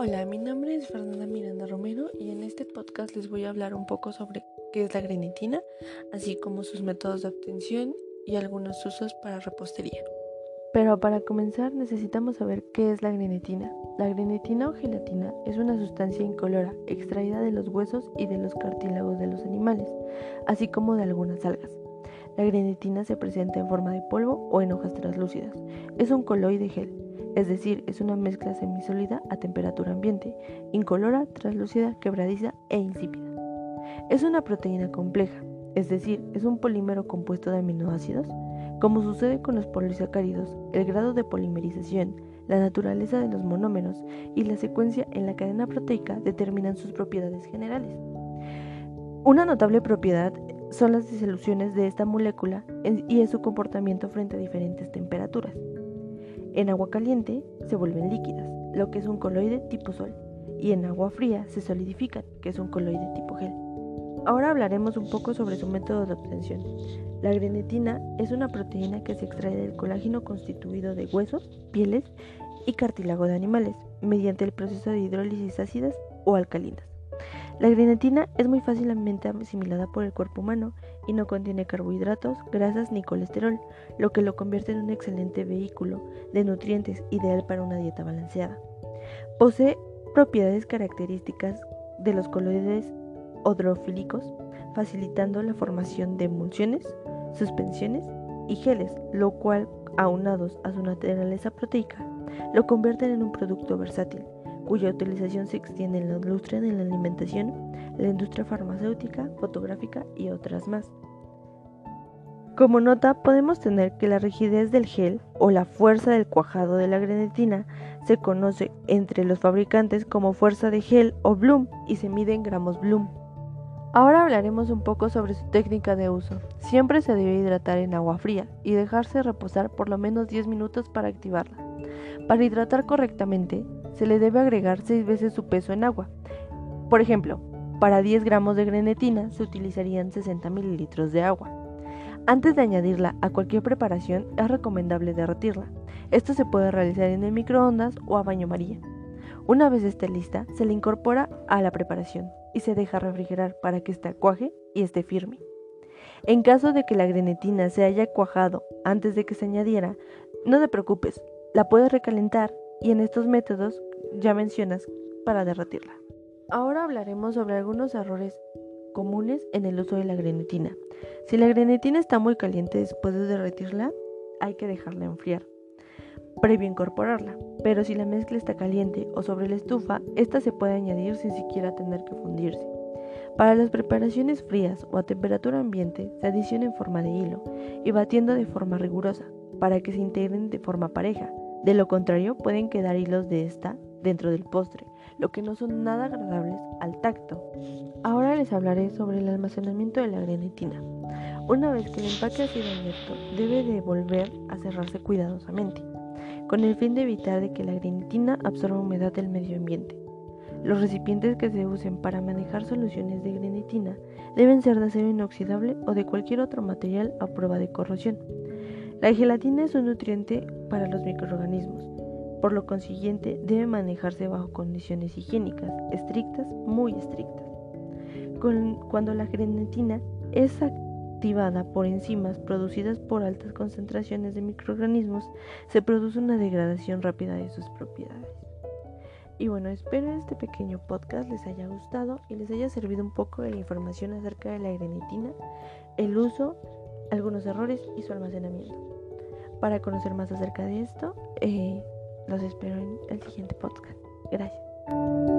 Hola, mi nombre es Fernanda Miranda Romero y en este podcast les voy a hablar un poco sobre qué es la grenetina, así como sus métodos de obtención y algunos usos para repostería. Pero para comenzar necesitamos saber qué es la grenetina. La grenetina o gelatina es una sustancia incolora extraída de los huesos y de los cartílagos de los animales, así como de algunas algas. La grenetina se presenta en forma de polvo o en hojas translúcidas. Es un coloide gel es decir, es una mezcla semisólida a temperatura ambiente, incolora, translúcida, quebradiza e insípida. Es una proteína compleja, es decir, es un polímero compuesto de aminoácidos. Como sucede con los polisacáridos, el grado de polimerización, la naturaleza de los monómeros y la secuencia en la cadena proteica determinan sus propiedades generales. Una notable propiedad son las disoluciones de esta molécula y es su comportamiento frente a diferentes temperaturas. En agua caliente se vuelven líquidas, lo que es un coloide tipo sol, y en agua fría se solidifican, que es un coloide tipo gel. Ahora hablaremos un poco sobre su método de obtención. La grenetina es una proteína que se extrae del colágeno constituido de huesos, pieles y cartílago de animales mediante el proceso de hidrólisis ácidas o alcalinas. La grenetina es muy fácilmente asimilada por el cuerpo humano y no contiene carbohidratos, grasas ni colesterol, lo que lo convierte en un excelente vehículo de nutrientes ideal para una dieta balanceada. Posee propiedades características de los coloides hidrofílicos, facilitando la formación de emulsiones, suspensiones y geles, lo cual, aunados a su naturaleza proteica, lo convierten en un producto versátil cuya utilización se extiende en la industria de la alimentación, la industria farmacéutica, fotográfica y otras más. Como nota, podemos tener que la rigidez del gel o la fuerza del cuajado de la grenetina se conoce entre los fabricantes como fuerza de gel o bloom y se mide en gramos bloom. Ahora hablaremos un poco sobre su técnica de uso. Siempre se debe hidratar en agua fría y dejarse reposar por lo menos 10 minutos para activarla. Para hidratar correctamente, se le debe agregar 6 veces su peso en agua. Por ejemplo, para 10 gramos de grenetina se utilizarían 60 mililitros de agua. Antes de añadirla a cualquier preparación es recomendable derretirla. Esto se puede realizar en el microondas o a baño maría. Una vez esté lista, se le incorpora a la preparación y se deja refrigerar para que ésta cuaje y esté firme. En caso de que la grenetina se haya cuajado antes de que se añadiera, no te preocupes, la puedes recalentar y en estos métodos ya mencionas para derretirla. Ahora hablaremos sobre algunos errores comunes en el uso de la grenetina. Si la grenetina está muy caliente después de derretirla, hay que dejarla enfriar previo incorporarla, pero si la mezcla está caliente o sobre la estufa, esta se puede añadir sin siquiera tener que fundirse. Para las preparaciones frías o a temperatura ambiente se adiciona en forma de hilo y batiendo de forma rigurosa para que se integren de forma pareja. De lo contrario, pueden quedar hilos de esta dentro del postre, lo que no son nada agradables al tacto. Ahora les hablaré sobre el almacenamiento de la grenetina. Una vez que el empaque ha sido abierto, debe de volver a cerrarse cuidadosamente, con el fin de evitar que la grenetina absorba humedad del medio ambiente. Los recipientes que se usen para manejar soluciones de grenetina deben ser de acero inoxidable o de cualquier otro material a prueba de corrosión. La gelatina es un nutriente para los microorganismos, por lo consiguiente debe manejarse bajo condiciones higiénicas estrictas, muy estrictas. Cuando la grenetina es activada por enzimas producidas por altas concentraciones de microorganismos, se produce una degradación rápida de sus propiedades. Y bueno, espero este pequeño podcast les haya gustado y les haya servido un poco de información acerca de la grenetina, el uso, algunos errores y su almacenamiento. Para conocer más acerca de esto, eh, los espero en el siguiente podcast. Gracias.